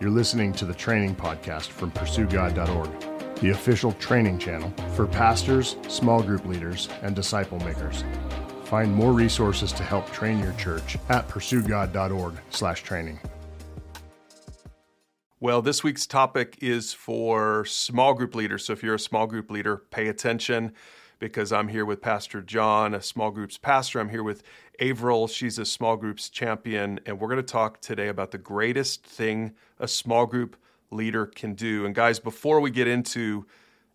You're listening to the training podcast from PursueGod.org, the official training channel for pastors, small group leaders, and disciple makers. Find more resources to help train your church at PursueGod.org/training. Well, this week's topic is for small group leaders. So if you're a small group leader, pay attention because I'm here with Pastor John, a small groups pastor. I'm here with Avril. She's a small groups champion. And we're going to talk today about the greatest thing a small group leader can do. And guys, before we get into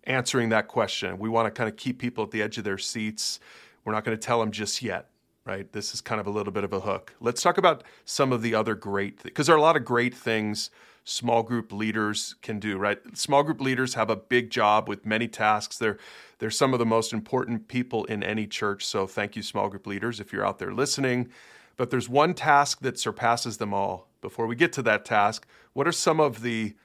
answering that question, we want to kind of keep people at the edge of their seats. We're not going to tell them just yet. Right. This is kind of a little bit of a hook. Let's talk about some of the other great, things, because there are a lot of great things small group leaders can do, right? Small group leaders have a big job with many tasks. They're they're some of the most important people in any church. So thank you, small group leaders, if you're out there listening. But there's one task that surpasses them all. Before we get to that task, what are some of the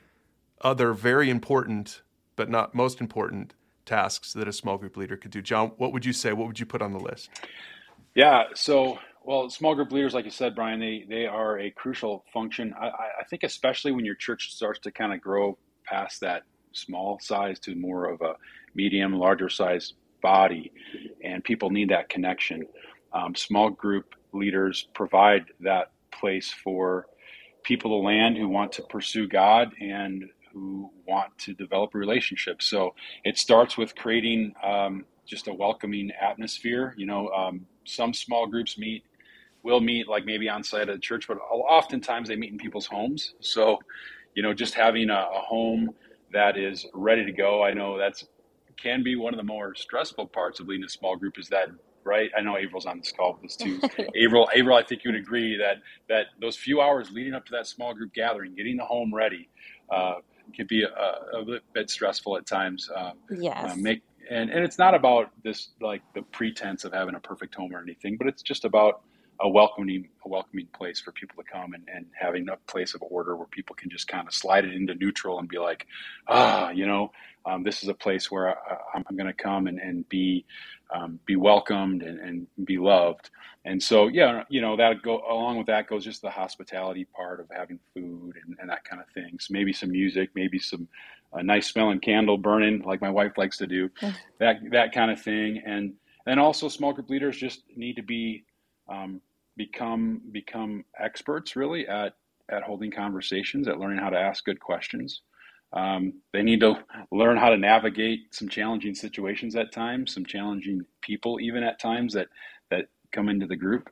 other very important, but not most important, tasks that a small group leader could do? John, what would you say? What would you put on the list? Yeah, so well, small group leaders, like you said, Brian, they they are a crucial function. I, I think especially when your church starts to kind of grow past that small size to more of a medium, larger size body, and people need that connection. Um, small group leaders provide that place for people to land who want to pursue God and who want to develop a relationship. So it starts with creating um, just a welcoming atmosphere. You know, um, some small groups meet will meet like maybe on site at the church, but oftentimes they meet in people's homes. So, you know, just having a, a home that is ready to go. I know that's can be one of the more stressful parts of leading a small group is that right? I know Avril's on this call with us too. Avril, Avril, I think you would agree that that those few hours leading up to that small group gathering, getting the home ready, uh, can be a, a, bit stressful at times. Um, yes. Uh, make and and it's not about this like the pretense of having a perfect home or anything, but it's just about a welcoming a welcoming place for people to come and, and having a place of order where people can just kind of slide it into neutral and be like ah you know um, this is a place where I, am going to come and, and be um, be welcomed and, and be loved. And so yeah you know that go along with that goes just the hospitality part of having food and, and that kind of thing. So maybe some music maybe some a nice smelling candle burning like my wife likes to do that that kind of thing. And and also small group leaders just need to be um, become become experts really at at holding conversations, at learning how to ask good questions. Um, they need to learn how to navigate some challenging situations at times, some challenging people even at times that that come into the group.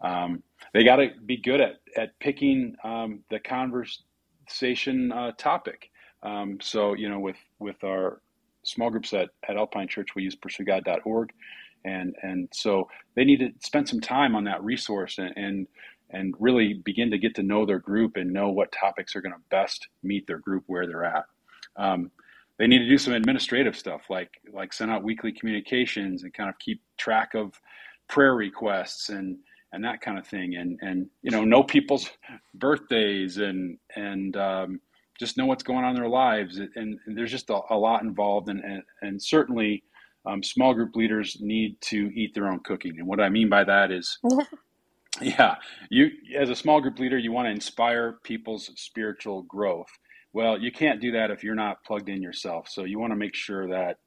Um, they got to be good at at picking um, the conversation uh, topic. Um, so you know, with with our small groups at, at Alpine Church, we use PursueGod.org and and so they need to spend some time on that resource and and, and really begin to get to know their group and know what topics are going to best meet their group where they're at. Um, they need to do some administrative stuff like like send out weekly communications and kind of keep track of prayer requests and and that kind of thing and and you know know people's birthdays and and um, just know what's going on in their lives and, and there's just a, a lot involved and, and, and certainly um, small group leaders need to eat their own cooking. And what I mean by that is, yeah, you as a small group leader, you want to inspire people's spiritual growth. Well, you can't do that if you're not plugged in yourself. So you want to make sure that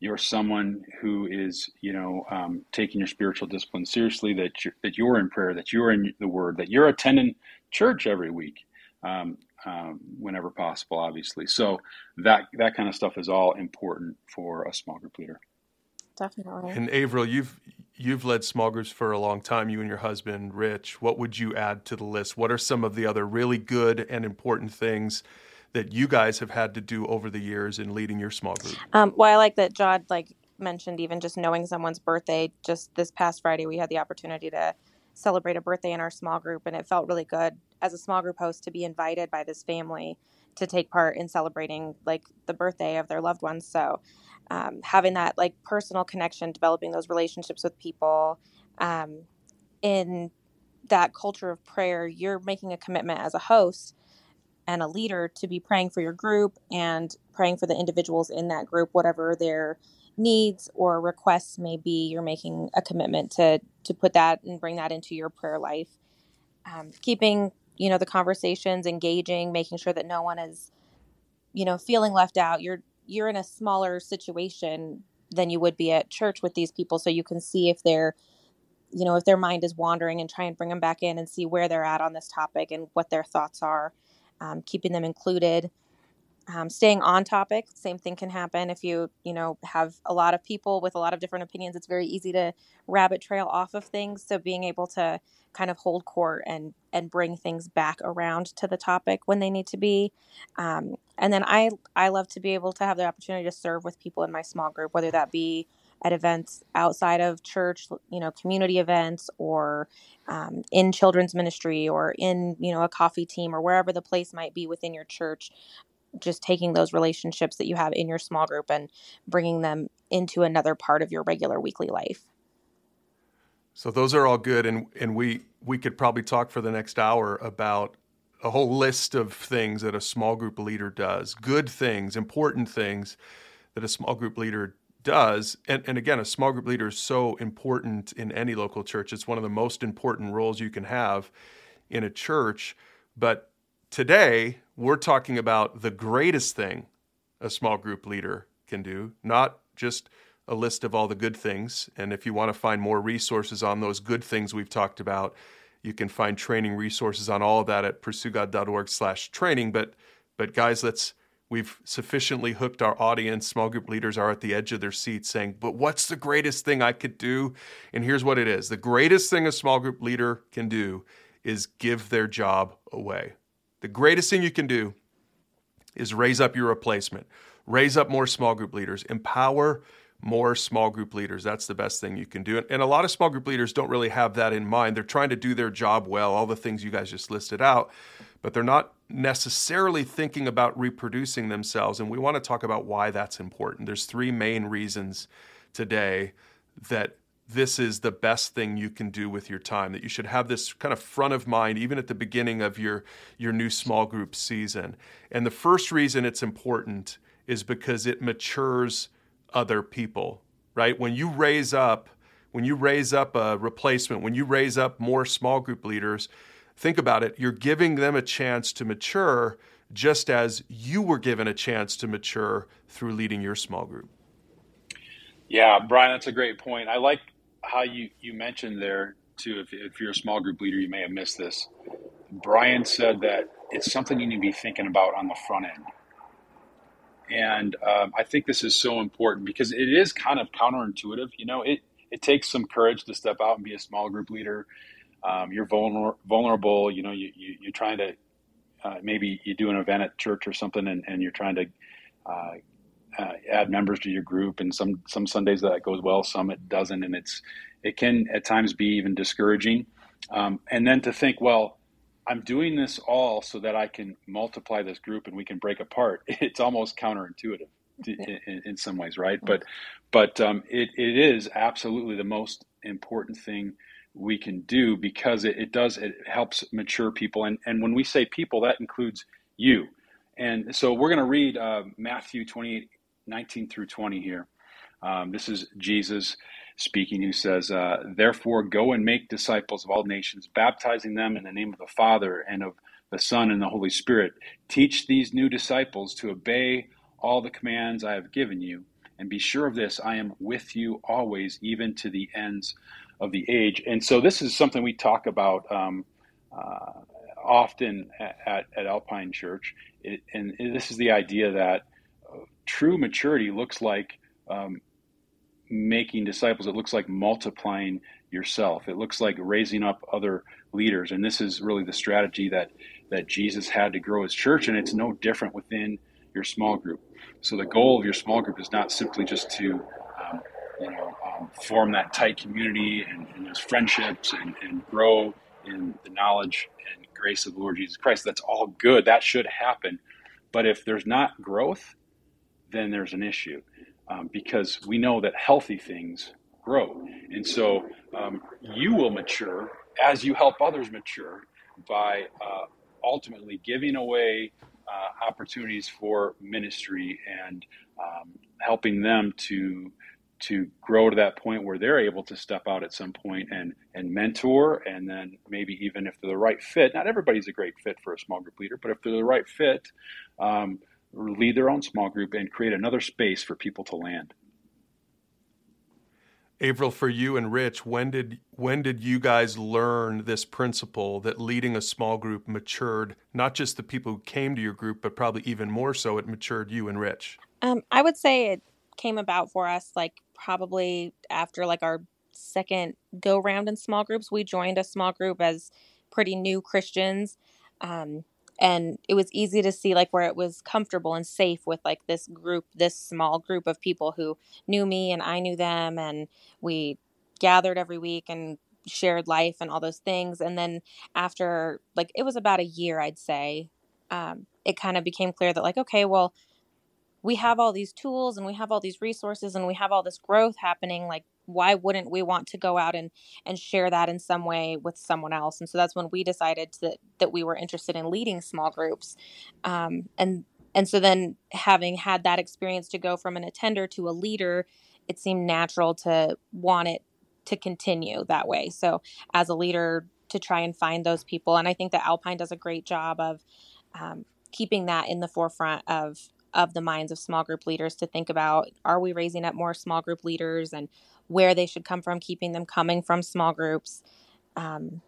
you're someone who is, you know, um, taking your spiritual discipline seriously. That you're, that you're in prayer, that you're in the Word, that you're attending church every week. Um, um, whenever possible, obviously. So that that kind of stuff is all important for a small group leader definitely. And Avril, you've you've led small groups for a long time. You and your husband, Rich. What would you add to the list? What are some of the other really good and important things that you guys have had to do over the years in leading your small group? Um, well, I like that John like mentioned even just knowing someone's birthday. Just this past Friday, we had the opportunity to celebrate a birthday in our small group, and it felt really good as a small group host to be invited by this family to take part in celebrating like the birthday of their loved ones. So um, having that like personal connection, developing those relationships with people, um, in that culture of prayer, you're making a commitment as a host and a leader to be praying for your group and praying for the individuals in that group, whatever their needs or requests may be. You're making a commitment to to put that and bring that into your prayer life. Um, keeping you know the conversations engaging making sure that no one is you know feeling left out. You're you're in a smaller situation than you would be at church with these people so you can see if they're you know if their mind is wandering and try and bring them back in and see where they're at on this topic and what their thoughts are um, keeping them included um, staying on topic same thing can happen if you you know have a lot of people with a lot of different opinions. It's very easy to rabbit trail off of things so being able to kind of hold court and and bring things back around to the topic when they need to be. Um, and then i i love to be able to have the opportunity to serve with people in my small group whether that be at events outside of church you know community events or um, in children's ministry or in you know a coffee team or wherever the place might be within your church just taking those relationships that you have in your small group and bringing them into another part of your regular weekly life. So those are all good, and and we we could probably talk for the next hour about a whole list of things that a small group leader does, good things, important things that a small group leader does. And, and again, a small group leader is so important in any local church. It's one of the most important roles you can have in a church. But today, we're talking about the greatest thing a small group leader can do, not just a list of all the good things. And if you want to find more resources on those good things we've talked about, you can find training resources on all of that at pursuegod.org slash training. But but guys, let's we've sufficiently hooked our audience. Small group leaders are at the edge of their seats saying, but what's the greatest thing I could do? And here's what it is. The greatest thing a small group leader can do is give their job away. The greatest thing you can do is raise up your replacement, raise up more small group leaders, empower more small group leaders. That's the best thing you can do. And a lot of small group leaders don't really have that in mind. They're trying to do their job well, all the things you guys just listed out, but they're not necessarily thinking about reproducing themselves. And we want to talk about why that's important. There's three main reasons today that this is the best thing you can do with your time that you should have this kind of front of mind even at the beginning of your your new small group season. And the first reason it's important is because it matures other people right? When you raise up when you raise up a replacement when you raise up more small group leaders think about it you're giving them a chance to mature just as you were given a chance to mature through leading your small group. Yeah, Brian, that's a great point. I like how you, you mentioned there too, if, if you're a small group leader, you may have missed this. Brian said that it's something you need to be thinking about on the front end. And um, I think this is so important because it is kind of counterintuitive. You know, it, it takes some courage to step out and be a small group leader. Um, you're vulner- vulnerable. You know, you, you, you're trying to, uh, maybe you do an event at church or something and, and you're trying to uh, uh, add members to your group and some some sundays that goes well some it doesn't and it's it can at times be even discouraging. Um, and then to think well i'm doing this all so that i can multiply this group and we can break apart it's almost counterintuitive to, in, in, some ways right? But but um, it, it is absolutely the most important thing we can do because it, it does it helps mature people. And and when we say people that includes you. And so we're going to read uh, Matthew 28, 19 through 20 here. Um, this is Jesus speaking, who says, uh, Therefore, go and make disciples of all nations, baptizing them in the name of the Father and of the Son and the Holy Spirit. Teach these new disciples to obey all the commands I have given you. And be sure of this I am with you always, even to the ends of the age. And so, this is something we talk about um, uh, often at, at, Alpine Church. It, and this is the idea that true maturity looks like um, making disciples. It looks like multiplying yourself. It looks like raising up other leaders. And this is really the strategy that that Jesus had to grow his church, and it's no different within your small group. So the goal of your small group is not simply just to um, you know um, form that tight community and, and those friendships and, and grow in the knowledge and grace of the Lord Jesus Christ. That's all good. That should happen. But if there's not growth, then there's an issue um, because we know that healthy things grow. And so um, you will mature as you help others mature by uh, ultimately giving away uh, opportunities for ministry and um, helping them to to grow to that point where they're able to step out at some point and and mentor and then maybe even if they're the right fit not everybody's a great fit for a small group leader but if they're the right fit um, lead their own small group and create another space for people to land Avril, for you and Rich, when did when did you guys learn this principle that leading a small group matured not just the people who came to your group, but probably even more so, it matured you and Rich? Um, I would say it came about for us like probably after like our second go round in small groups. We joined a small group as pretty new Christians. Um, and it was easy to see like where it was comfortable and safe with like this group this small group of people who knew me and i knew them and we gathered every week and shared life and all those things and then after like it was about a year i'd say um, it kind of became clear that like okay well we have all these tools and we have all these resources and we have all this growth happening like why wouldn't we want to go out and and share that in some way with someone else? And so that's when we decided to, that we were interested in leading small groups. Um, and and so then having had that experience to go from an attender to a leader it seemed natural to want it to continue that way. So as a leader to try and find those people. And i think that alpine does a great job of um, keeping that in the forefront of of the minds of small group leaders to think about are we raising up more small group leaders? And where they should come from, keeping them coming from small groups. Um,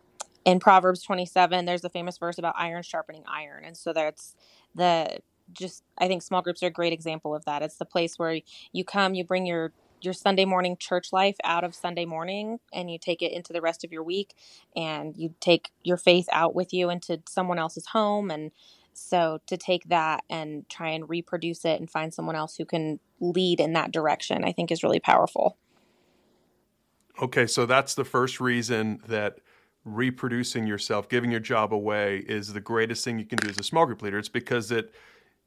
in Proverbs 27, there's a famous verse about iron sharpening iron. And so that's the just, I think small groups are a great example of that. It's the place where you come, you bring your your Sunday morning church life out of Sunday morning and you take it into the rest of your week and you take your faith out with you into someone else's home and so to take that and try and reproduce it and find someone else who can lead in that direction, I think is really powerful. Okay, so that's the first reason that reproducing yourself, giving your job away is the greatest thing you can do as a small group leader. It's because it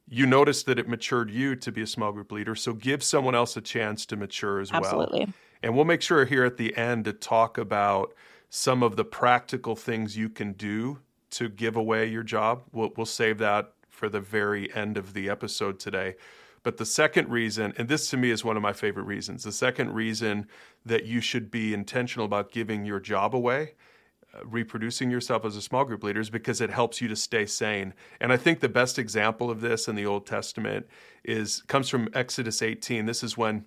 you noticed that it matured you to be a small group leader, so give someone else a chance to mature as Absolutely. well. Absolutely. And we'll make sure here at the end to talk about some of the practical things you can do to give away your job. We'll, we'll save that for the very end of the episode today. But the second reason, and this to me is one of my favorite reasons, the second reason that you should be intentional about giving your job away, uh, reproducing yourself as a small group leader, is because it helps you to stay sane. And I think the best example of this in the Old Testament is comes from Exodus 18. This is when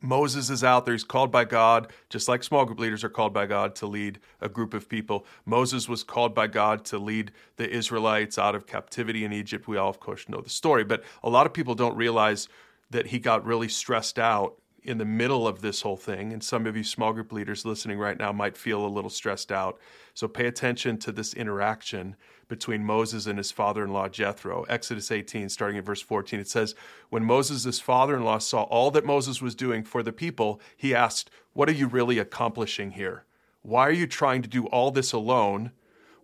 Moses is out there. He's called by God, just like small group leaders are called by God to lead a group of people. Moses was called by God to lead the Israelites out of captivity in Egypt. We all, of course, know the story, but a lot of people don't realize that he got really stressed out in the middle of this whole thing. And some of you small group leaders listening right now might feel a little stressed out. So pay attention to this interaction between Moses and his father in law Jethro. Exodus 18, starting at verse 14, it says, When Moses' father in law saw all that Moses was doing for the people, he asked, What are you really accomplishing here? Why are you trying to do all this alone?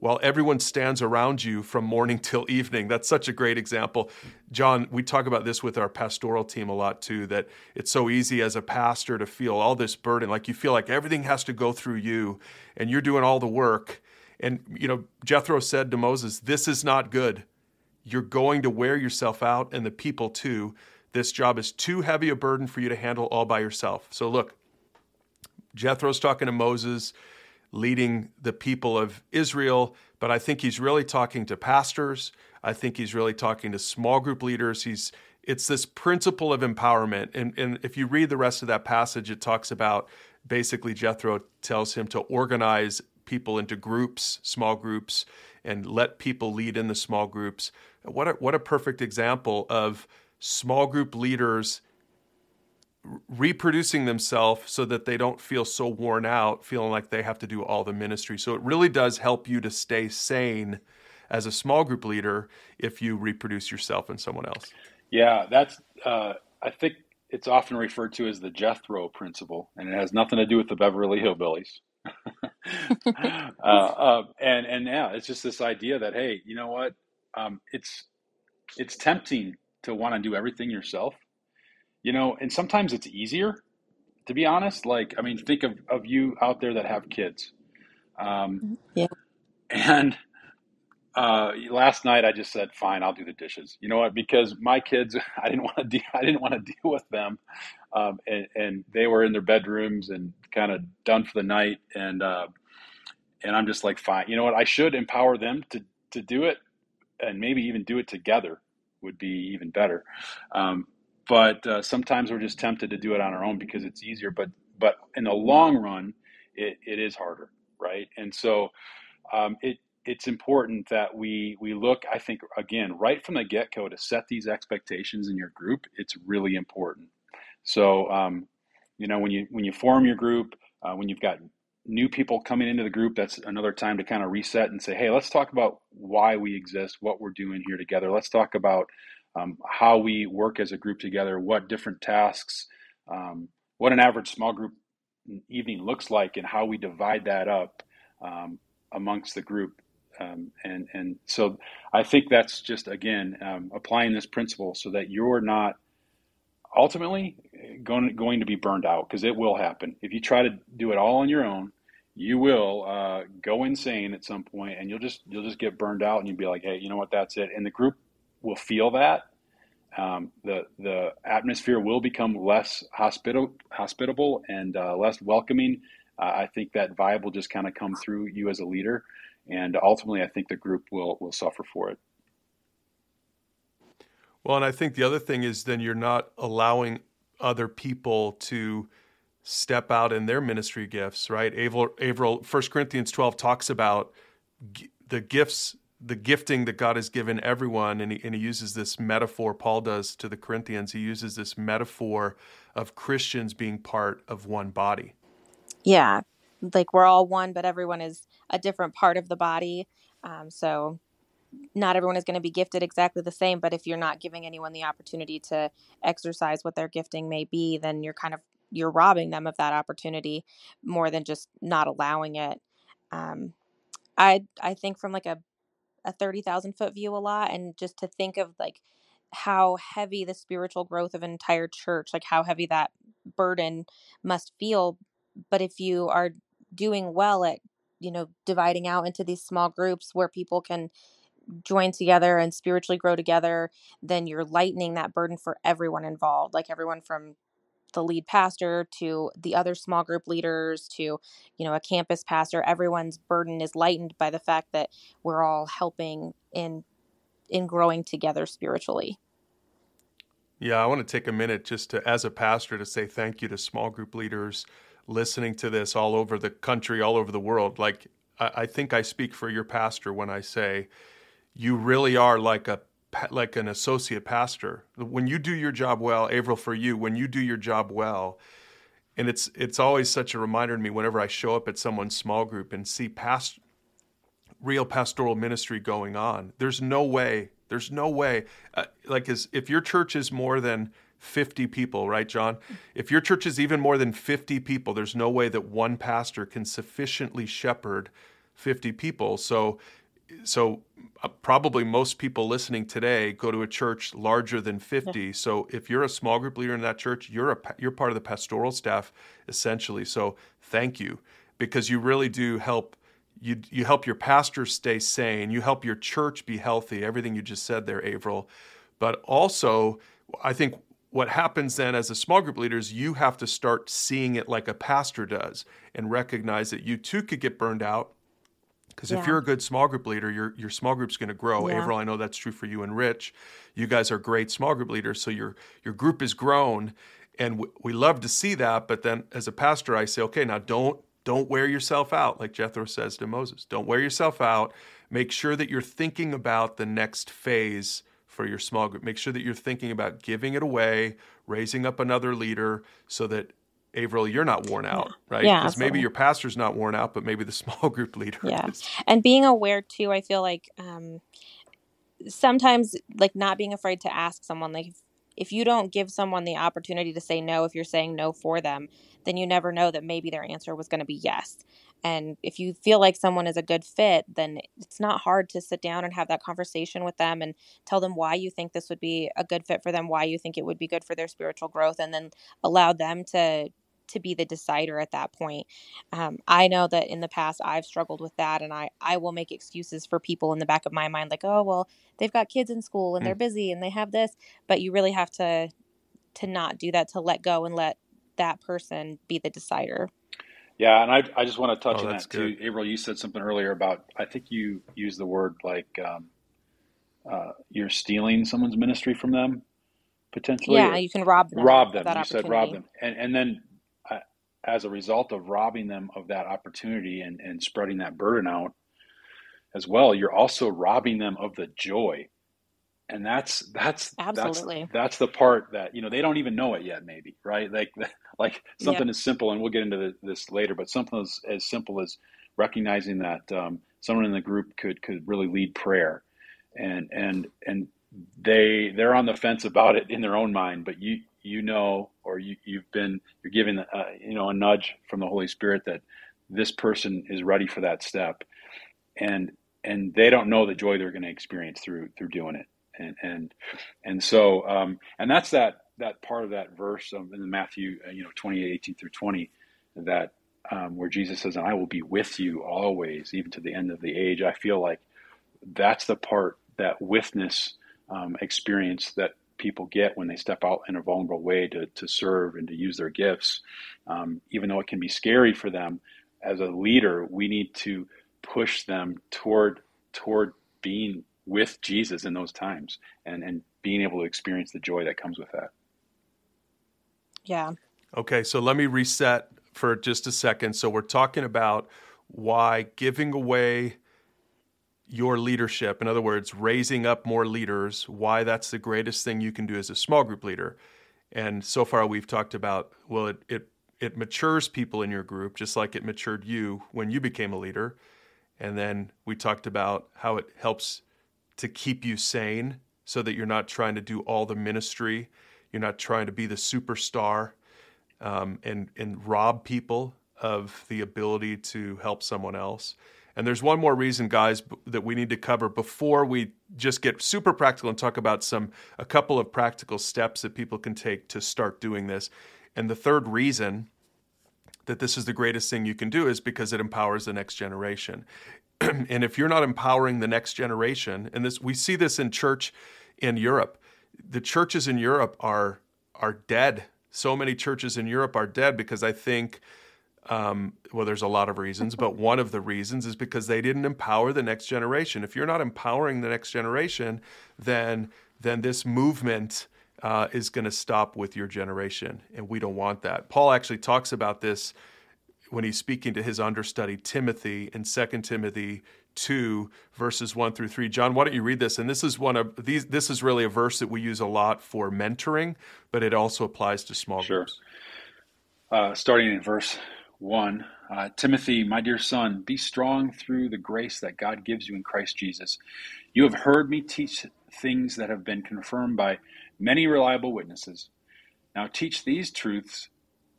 While everyone stands around you from morning till evening. That's such a great example. John, we talk about this with our pastoral team a lot too, that it's so easy as a pastor to feel all this burden, like you feel like everything has to go through you and you're doing all the work. And, you know, Jethro said to Moses, This is not good. You're going to wear yourself out and the people too. This job is too heavy a burden for you to handle all by yourself. So, look, Jethro's talking to Moses, leading the people of Israel, but I think he's really talking to pastors. I think he's really talking to small group leaders. He's it's this principle of empowerment. And, and if you read the rest of that passage, it talks about basically Jethro tells him to organize people into groups, small groups, and let people lead in the small groups. What a, what a perfect example of small group leaders reproducing themselves so that they don't feel so worn out, feeling like they have to do all the ministry. So it really does help you to stay sane as a small group leader if you reproduce yourself and someone else. Yeah, that's, uh, I think it's often referred to as the Jethro principle, and it has nothing to do with the Beverly Hillbillies. uh, uh, and and yeah, it's just this idea that hey, you know what? Um, it's it's tempting to want to do everything yourself, you know, and sometimes it's easier. To be honest, like I mean, think of of you out there that have kids, um, yeah, and Uh, last night I just said, "Fine, I'll do the dishes." You know what? Because my kids, I didn't want to deal, I didn't want to deal with them, um, and and they were in their bedrooms and kind of done for the night, and uh, and I'm just like, "Fine." You know what? I should empower them to to do it, and maybe even do it together would be even better. Um, but uh, sometimes we're just tempted to do it on our own because it's easier. But but in the long run, it, it is harder, right? And so um, it it's important that we we look. I think again, right from the get go, to set these expectations in your group. It's really important. So um, you know when you when you form your group, uh, when you've got new people coming into the group, that's another time to kind of reset and say, hey, let's talk about why we exist, what we're doing here together. Let's talk about um, how we work as a group together, what different tasks, um, what an average small group evening looks like, and how we divide that up um, amongst the group. Um, and and so I think that's just again um, applying this principle so that you're not ultimately going going to be burned out because it will happen if you try to do it all on your own. You will uh, go insane at some point, and you'll just you'll just get burned out, and you'll be like, "Hey, you know what? That's it." And the group will feel that. Um, the the atmosphere will become less hospitable, hospitable and uh, less welcoming. Uh, I think that vibe will just kind of come through you as a leader, and ultimately, I think the group will will suffer for it. Well, and I think the other thing is then you're not allowing other people to step out in their ministry gifts, right? Averill, Averill 1 Corinthians 12 talks about the gifts the gifting that God has given everyone, and he, and he uses this metaphor, Paul does to the Corinthians, he uses this metaphor of Christians being part of one body. Yeah, like we're all one, but everyone is a different part of the body. Um, so not everyone is going to be gifted exactly the same, but if you're not giving anyone the opportunity to exercise what their gifting may be, then you're kind of you're robbing them of that opportunity more than just not allowing it. Um, I I think from like a a 30,000 foot view a lot and just to think of like how heavy the spiritual growth of an entire church, like how heavy that burden must feel. But if you are doing well at, you know, dividing out into these small groups where people can join together and spiritually grow together, then you're lightening that burden for everyone involved, like everyone from the lead pastor to the other small group leaders to you know a campus pastor everyone's burden is lightened by the fact that we're all helping in in growing together spiritually. Yeah i want to take a minute just to as a pastor to say thank you to small group leaders listening to this all over the country all over the world. Like i, I think i speak for your pastor when i say you really are like a like an associate pastor. When you do your job well, Averill, for you, when you do your job well, and it's it's always such a reminder to me whenever I show up at someone's small group and see past real pastoral ministry going on. There's no way. There's no way. Uh, like, as if your church is more than 50 people, right, John? If your church is even more than 50 people, there's no way that one pastor can sufficiently shepherd 50 people. So so uh, probably most people listening today go to a church larger than 50 yeah. so if you're a small group leader in that church you're a you're part of the pastoral staff essentially. So thank you because you really do help you you help your pastor stay sane. You help your church be healthy everything you just said there Averill but also I think what happens then as a small group leader is you have to start seeing it like a pastor does and recognize that you too could get burned out because yeah. if you're a good small group leader, your your small group's going to grow. Yeah. Averill, I know that's true for you and Rich. You guys are great small group leaders, so your your group is grown, and w- we love to see that. But then, as a pastor, I say, okay, now don't don't wear yourself out, like Jethro says to Moses. Don't wear yourself out. Make sure that you're thinking about the next phase for your small group. Make sure that you're thinking about giving it away, raising up another leader, so that Averill, you're not worn out, yeah. right? Yeah. Because maybe your pastor's not worn out, but maybe the small group leader yeah. is. And being aware too, I feel like um, sometimes like not being afraid to ask someone, like if, if you don't give someone the opportunity to say no, if you're saying no for them, then you never know that maybe their answer was going to be yes. And if you feel like someone is a good fit, then it's not hard to sit down and have that conversation with them and tell them why you think this would be a good fit for them, why you think it would be good for their spiritual growth, and then allow them to to be the decider at that point. Um, I know that in the past I've struggled with that, and I I will make excuses for people in the back of my mind, like, oh well, they've got kids in school and mm. they're busy and they have this, but you really have to to not do that, to let go and let that person be the decider. Yeah, and I, I just want to touch oh, on that good. too. April, you said something earlier about I think you used the word like um, uh, you're stealing someone's ministry from them potentially. Yeah, you can rob them. Rob them. You said rob them, and and then as a result of robbing them of that opportunity and and spreading that burden out as well, you're also robbing them of the joy. And that's that's absolutely. that's, that's, the part that you know they don't even know it yet maybe right? Like like something as simple and we'll get into the, this later but something as, as simple as recognizing that um, someone in the group could could really lead prayer. And and and they they're on the fence about it in their own mind but you you know or you you've been you're giving uh, you know a nudge from the holy spirit that this person is ready for that step. And and they don't know the joy they're going to experience through through doing it. And and and so um, and that's that that part of that verse um, in Matthew uh, you know 28 18 through 20 that um, where Jesus says I will be with you always even to the end of the age. I feel like that's the part that witness um, experience that people get when they step out in a vulnerable way to, to serve and to use their gifts um, even though it can be scary for them as a leader we need to push them toward toward being with Jesus in those times and, and being able to experience the joy that comes with that. Yeah. Okay, so let me reset for just a second. So we're talking about why giving away your leadership, in other words, raising up more leaders, why that's the greatest thing you can do as a small group leader. And so far we've talked about well it it it matures people in your group just like it matured you when you became a leader. And then we talked about how it helps to keep you sane so that you're not trying to do all the ministry. You're not trying to be the superstar um, and, and rob people of the ability to help someone else. And there's one more reason, guys, that we need to cover before we just get super practical and talk about some a couple of practical steps that people can take to start doing this. And the third reason that this is the greatest thing you can do is because it empowers the next generation. and if you're not empowering the next generation, and this we see this in church in Europe, the churches in Europe are are dead. So many churches in Europe are dead because I think, um, well, there's a lot of reasons, but one of the reasons is because they didn't empower the next generation. If you're not empowering the next generation, then then this movement uh, is going to stop with your generation, and we don't want that. Paul actually talks about this when he's speaking to his understudy Timothy in 2 Timothy 2 verses 1 through 3. John, why don't you read this? And this is one of these this is really a verse that we use a lot for mentoring, but it also applies to small sure. groups. Uh, starting in verse 1, uh, Timothy, my dear son, be strong through the grace that God gives you in Christ Jesus. You have heard me teach things that have been confirmed by many reliable witnesses. Now teach these truths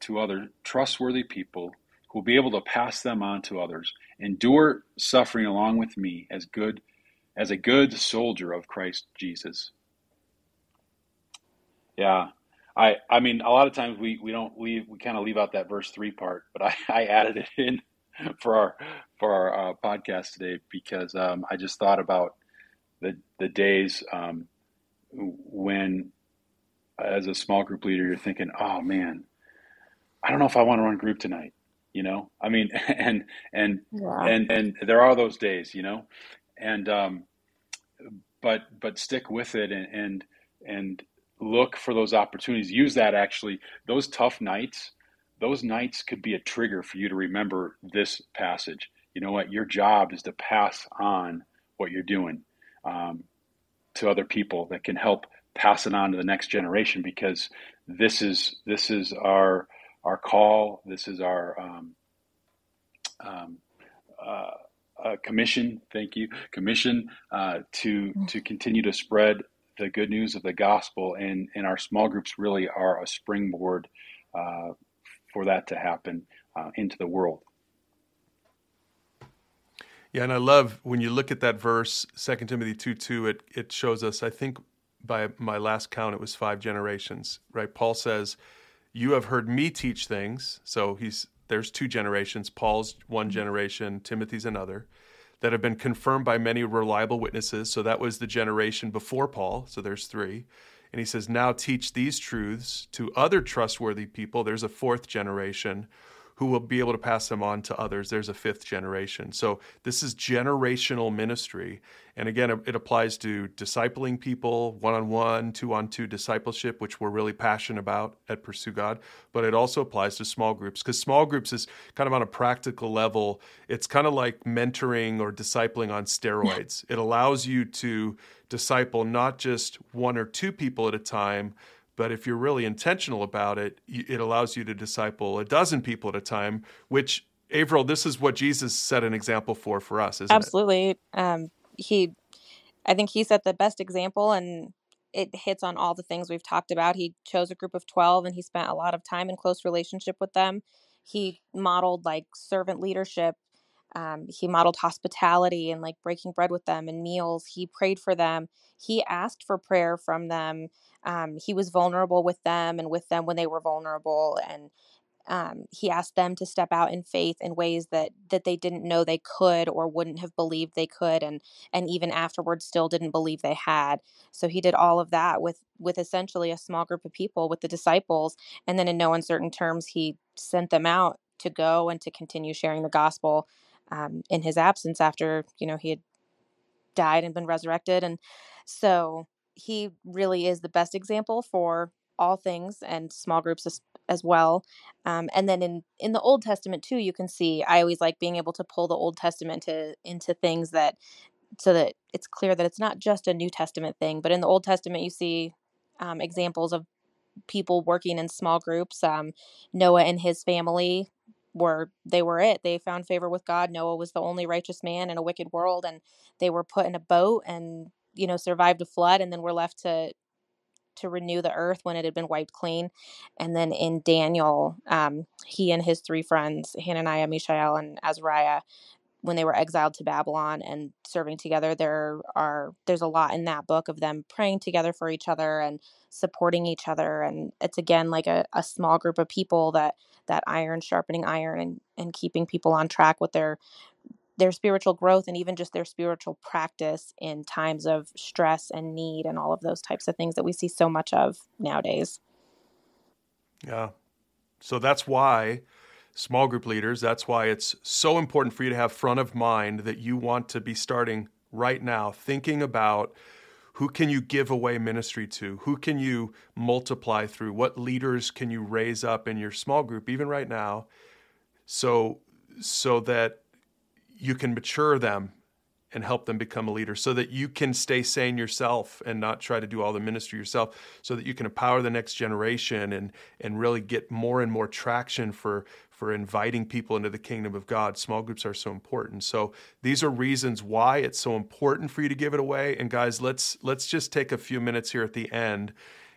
to other trustworthy people who will be able to pass them on to others. Endure suffering along with me as good as a good soldier of Christ Jesus. Yeah. I I mean a lot of times we, we don't leave we kind of leave out that verse 3 part, but I, I added it in for our for our uh, podcast today because um, I just thought about the the days um, when as a small group leader you're thinking, "Oh man, I don't know if I want to run group tonight." you know i mean and and yeah. and and there are those days you know and um but but stick with it and and and look for those opportunities use that actually. Those tough nights those nights could be a trigger for you to remember this passage. You know what? Your job is to pass on what you're doing um, to other people that can help pass it on to the next generation because this is this is our our call. This is our um, um, uh, uh, commission. Thank you, commission uh, to to continue to spread the good news of the gospel, and and our small groups really are a springboard uh, for that to happen uh, into the world. Yeah, and I love when you look at that verse, 2 Timothy 2 2, it, it shows us, I think by my last count, it was five generations, right? Paul says, You have heard me teach things. So he's there's two generations. Paul's one generation, Timothy's another, that have been confirmed by many reliable witnesses. So that was the generation before Paul. So there's three. And he says, now teach these truths to other trustworthy people. There's a fourth generation who will be able to pass them on to others. There's a fifth generation. So this is generational ministry. And again, it applies to discipling people, one on one, two on two discipleship, which we're really passionate about at Pursue God. But it also applies to small groups because small groups is kind of on a practical level. It's kind of like mentoring or discipling on steroids. it allows you to disciple not just one or two people at a time, but if you're really intentional about it, it allows you to disciple a dozen people at a time, which Averill, this is what Jesus set an example for for us, isn't Absolutely. it? Absolutely. Um, he, I think he set the best example, and it hits on all the things we've talked about. He chose a group of 12 and he spent a lot of time in close relationship with them. He modeled like servant leadership. Um, he modeled hospitality and like breaking bread with them and meals. He prayed for them. He asked for prayer from them um, he was vulnerable with them and with them when they were vulnerable and um, he asked them to step out in faith in ways that that they didn't know they could or wouldn't have believed they could and and even afterwards still didn't believe they had so he did all of that with with essentially a small group of people with the disciples and then in no uncertain terms he sent them out to go and to continue sharing the gospel um, in his absence after you know he had died and been resurrected and so he really is the best example for all things and small groups as, as well. Um, and then in in the Old Testament too, you can see. I always like being able to pull the Old Testament to into things that so that it's clear that it's not just a New Testament thing. But in the Old Testament, you see um, examples of people working in small groups. Um, Noah and his family were they were it. They found favor with God. Noah was the only righteous man in a wicked world, and they were put in a boat and you know survived a flood and then were left to to renew the earth when it had been wiped clean and then in daniel um, he and his three friends hananiah mishael and azariah when they were exiled to babylon and serving together there are there's a lot in that book of them praying together for each other and supporting each other and it's again like a, a small group of people that that iron sharpening iron and and keeping people on track with their their spiritual growth and even just their spiritual practice in times of stress and need and all of those types of things that we see so much of nowadays. Yeah. So that's why small group leaders, that's why it's so important for you to have front of mind that you want to be starting right now thinking about who can you give away ministry to? Who can you multiply through? What leaders can you raise up in your small group even right now? So so that you can mature them and help them become a leader so that you can stay sane yourself and not try to do all the ministry yourself so that you can empower the next generation and and really get more and more traction for for inviting people into the kingdom of God small groups are so important so these are reasons why it's so important for you to give it away and guys let's let's just take a few minutes here at the end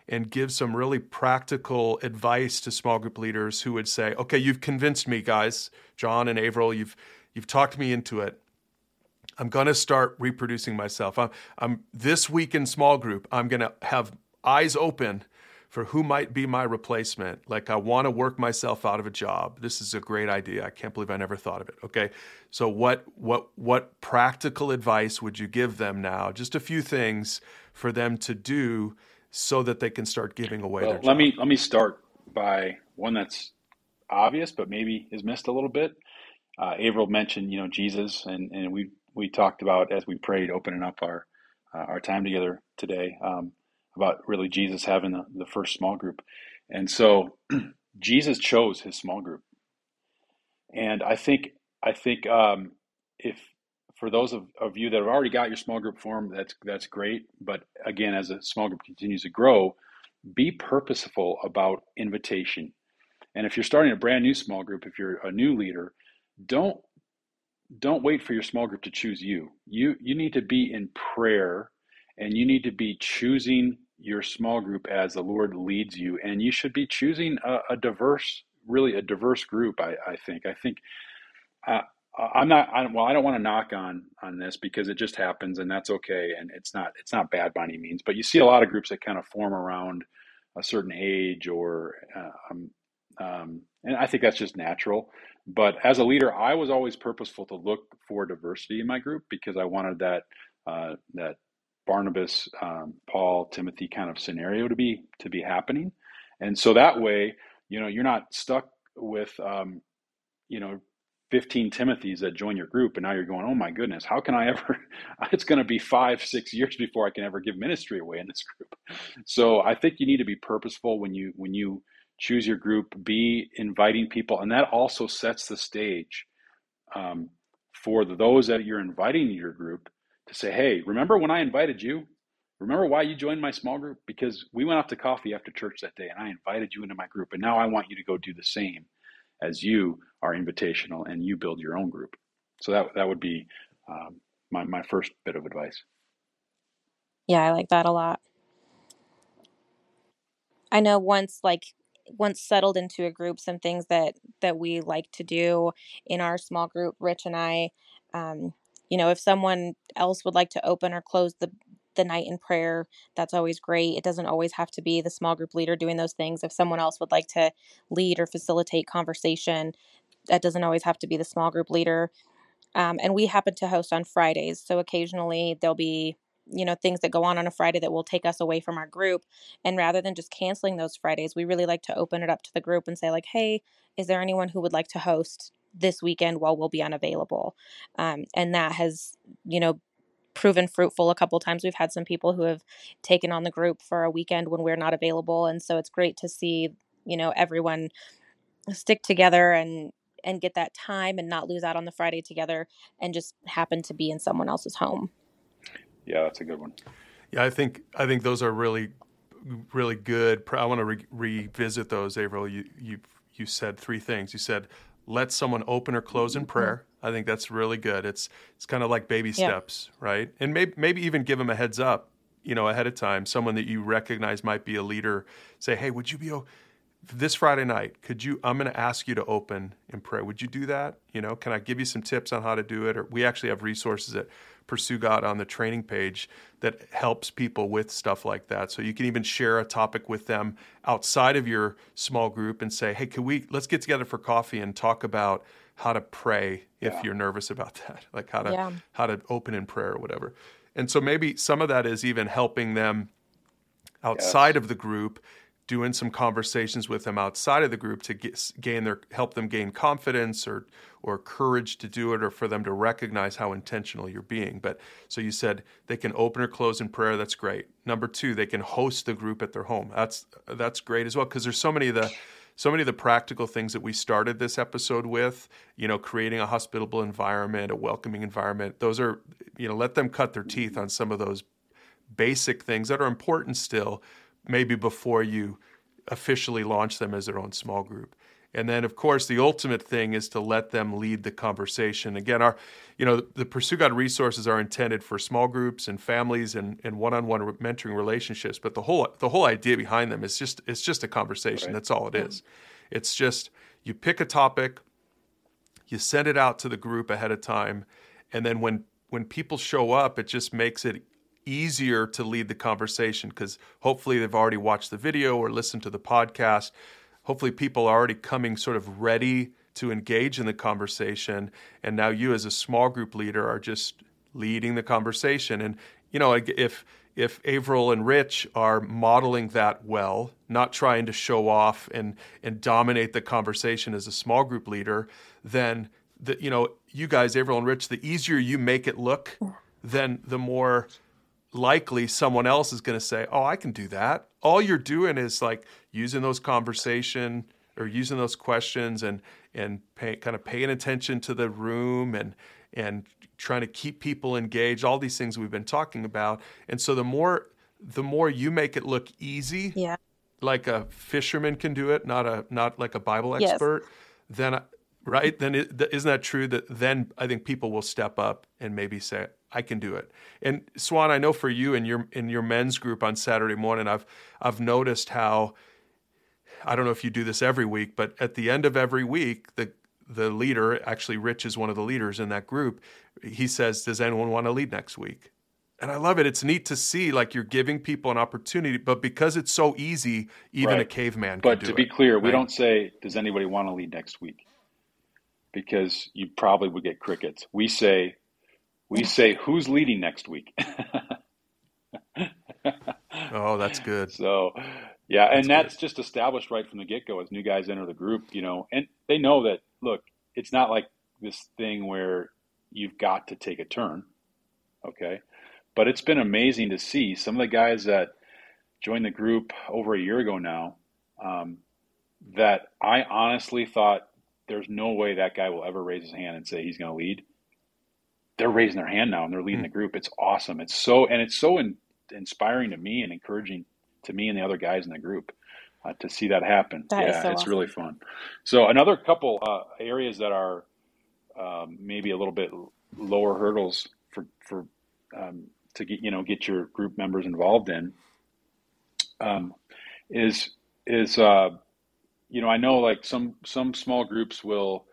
and give some really practical advice to small group leaders who would say okay you've convinced me guys John and Averill you've You've talked me into it. I'm going to start reproducing myself. I'm, I'm this week in small group. I'm going to have eyes open for who might be my replacement. Like I want to work myself out of a job. This is a great idea. I can't believe I never thought of it. Okay. So what what what practical advice would you give them now? Just a few things for them to do so that they can start giving away well, their job. Let me let me start by one that's obvious but maybe is missed a little bit uh, Averill mentioned, you know, Jesus, and, and we we talked about as we prayed, opening up our uh, our time together today um, about really Jesus having the, the first small group, and so Jesus chose his small group, and I think I think um, if for those of, of you that have already got your small group form, that's that's great. But again, as a small group continues to grow, be purposeful about invitation. And if you're starting a brand new small group, if you're a new leader, don't don't wait for your small group to choose you. You you need to be in prayer and you need to be choosing your small group as the Lord leads you. And you should be choosing a, a diverse, really a diverse group. I, I think. I think. Uh, I'm not. I, well, I don't want to knock on on this because it just happens, and that's okay. And it's not. It's not bad by any means. But you see a lot of groups that kind of form around a certain age or uh, um, um, and I think that's just natural. But as a leader, I was always purposeful to look for diversity in my group because I wanted that uh, that Barnabas, um, Paul, Timothy kind of scenario to be to be happening, and so that way, you know, you're not stuck with um, you know 15 Timothys that join your group, and now you're going, oh my goodness, how can I ever? it's going to be five, six years before I can ever give ministry away in this group. So I think you need to be purposeful when you when you choose your group, be inviting people, and that also sets the stage um, for those that you're inviting your group to say, hey, remember when I invited you? Remember why you joined my small group? Because we went out to coffee after church that day, and I invited you into my group, and now I want you to go do the same as you are invitational and you build your own group. So that that would be um, my my first bit of advice. Yeah, I like that a lot. I know once like once settled into a group, some things that that we like to do in our small group, Rich and I, um, you know, if someone else would like to open or close the the night in prayer, that's always great. It doesn't always have to be the small group leader doing those things. If someone else would like to lead or facilitate conversation, that doesn't always have to be the small group leader. Um, and we happen to host on Fridays, so occasionally there'll be you know things that go on on a Friday that will take us away from our group. And rather than just canceling those Fridays, we really like to open it up to the group and say like, hey, is there anyone who would like to host this weekend while we'll be unavailable? Um, and that has you know proven fruitful a couple times. We've had some people who have taken on the group for a weekend when we're not available, and so it's great to see you know everyone stick together and and get that time and not lose out on the Friday together and just happen to be in someone else's home. Yeah, that's a good one. Yeah, I think I think those are really really good. I want to re- revisit those, Avril. You you you said three things. You said let someone open or close in mm-hmm. prayer. I think that's really good. It's it's kind of like baby steps, yeah. right? And maybe maybe even give them a heads up, you know, ahead of time. Someone that you recognize might be a leader. Say, hey, would you be this Friday night? Could you? I'm going to ask you to open in prayer. Would you do that? You know, can I give you some tips on how to do it? Or we actually have resources at Pursue God on the training page that helps people with stuff like that. So you can even share a topic with them outside of your small group and say, "Hey, can we let's get together for coffee and talk about how to pray if yeah. you're nervous about that, like how to yeah. how to open in prayer or whatever." And so maybe some of that is even helping them outside yes. of the group doing some conversations with them outside of the group to get, gain their help them gain confidence or or courage to do it or for them to recognize how intentional you're being. But so you said they can open or close in prayer. That's great. Number 2 they can host the group at their home. That's that's great as well because there's so many of the so many of the practical things that we started this episode with you know creating a hospitable environment a welcoming environment. Those are you know let them cut their teeth on some of those basic things that are important still maybe before you officially launch them as their own small group. And then, of course, the ultimate thing is to let them lead the conversation. Again, our, you know, the Pursue God resources are intended for small groups and families and, and one-on-one mentoring relationships. But the whole the whole idea behind them is just it's just a conversation. Right. That's all it is. It's just you pick a topic, you send it out to the group ahead of time, and then when when people show up, it just makes it easier to lead the conversation because hopefully they've already watched the video or listened to the podcast. Hopefully, people are already coming sort of ready to engage in the conversation. And now you, as a small group leader, are just leading the conversation. And, you know, if if Avril and Rich are modeling that well, not trying to show off and and dominate the conversation as a small group leader, then the you know you guys, Avril and Rich, the easier you make it look, then the more likely someone else is going to say, "Oh, I can do that." All you're doing is like using those conversation or using those questions and and pay, kind of paying attention to the room and and trying to keep people engaged. All these things we've been talking about, and so the more the more you make it look easy, yeah, like a fisherman can do it, not a not like a Bible expert, yes. then right then is not that true that then I think people will step up and maybe say, I can do it. And Swan, I know for you in your in your men's group on Saturday morning, I've I've noticed how I don't know if you do this every week, but at the end of every week, the the leader, actually Rich is one of the leaders in that group, he says, Does anyone want to lead next week? And I love it. It's neat to see like you're giving people an opportunity, but because it's so easy, even Right. a caveman But to be it, clear, we don't say, "Does anybody want to lead next week?" Because you probably would get crickets. We say, we say, "Who's leading next week?" Oh, that's good. So, yeah, and That's that's just established right from the get go as new guys enter the group, you know, and they know that, look, it's not like this thing where you've got to take a turn, okay? But it's been amazing to see some of the guys that joined the group over a year ago now um, that I honestly thought there's no way that guy will ever raise his hand and say he's going to lead. They're raising their hand now and they're leading Hmm. the group. It's awesome. It's so, and it's so in, inspiring to me and encouraging to me and the other guys in the group uh, to see that happen. That is yeah, so it's awesome. really fun. So another couple uh, areas that are um, maybe a little bit lower hurdles for for um, to get you know get your group members involved in um, is is uh, you know I know like some some small groups will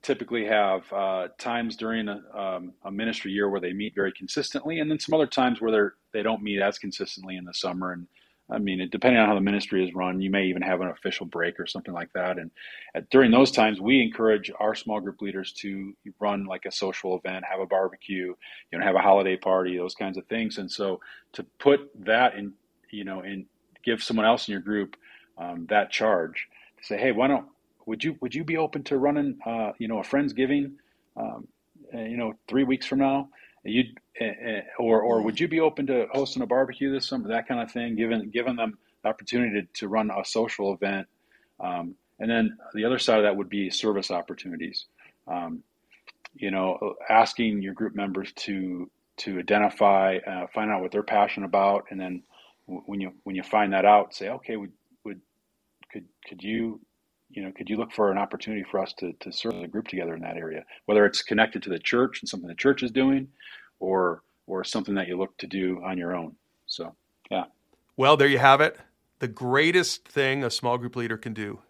typically have uh, times during a, um, a ministry year where they meet very consistently, and then some other times where they're they don't meet as consistently in the summer. And I mean, it, depending on how the ministry is run, you may even have an official break or something like that. And at, during those times, we encourage our small group leaders to run like a social event, have a barbecue, you know, have a holiday party, those kinds of things. And so to put that in, you know, and give someone else in your group um, that charge to say, hey, why don't would you would you be open to running, uh, you know, a friendsgiving, um, uh, you know, three weeks from now? You uh, uh, or or would you be open to hosting a barbecue this summer? That kind of thing, giving giving them the opportunity to, to run a social event. Um, and then the other side of that would be service opportunities. Um, you know, asking your group members to to identify, uh, find out what they're passionate about, and then when you when you find that out, say, okay, would would could could you you know could you look for an opportunity for us to to serve the group together in that area, whether it's connected to the church and something the church is doing, or or something that you look to do on your own. So yeah, Well, there you have it. The greatest thing a small group leader can do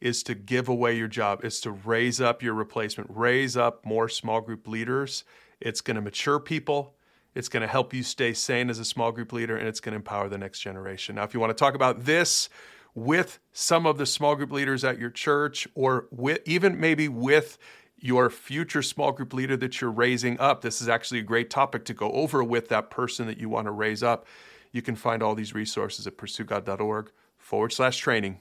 is to give away your job, is to raise up your replacement, raise up more small group leaders. It's going to mature people. It's going to help you stay sane as a small group leader, and it's going to empower the next generation. Now, if you want to talk about this with some of the small group leaders at your church, or with, even maybe with your future small group leader that you're raising up, this is actually a great topic to go over with that person that you want to raise up. You can find all these resources at pursuegod.org forward slash training.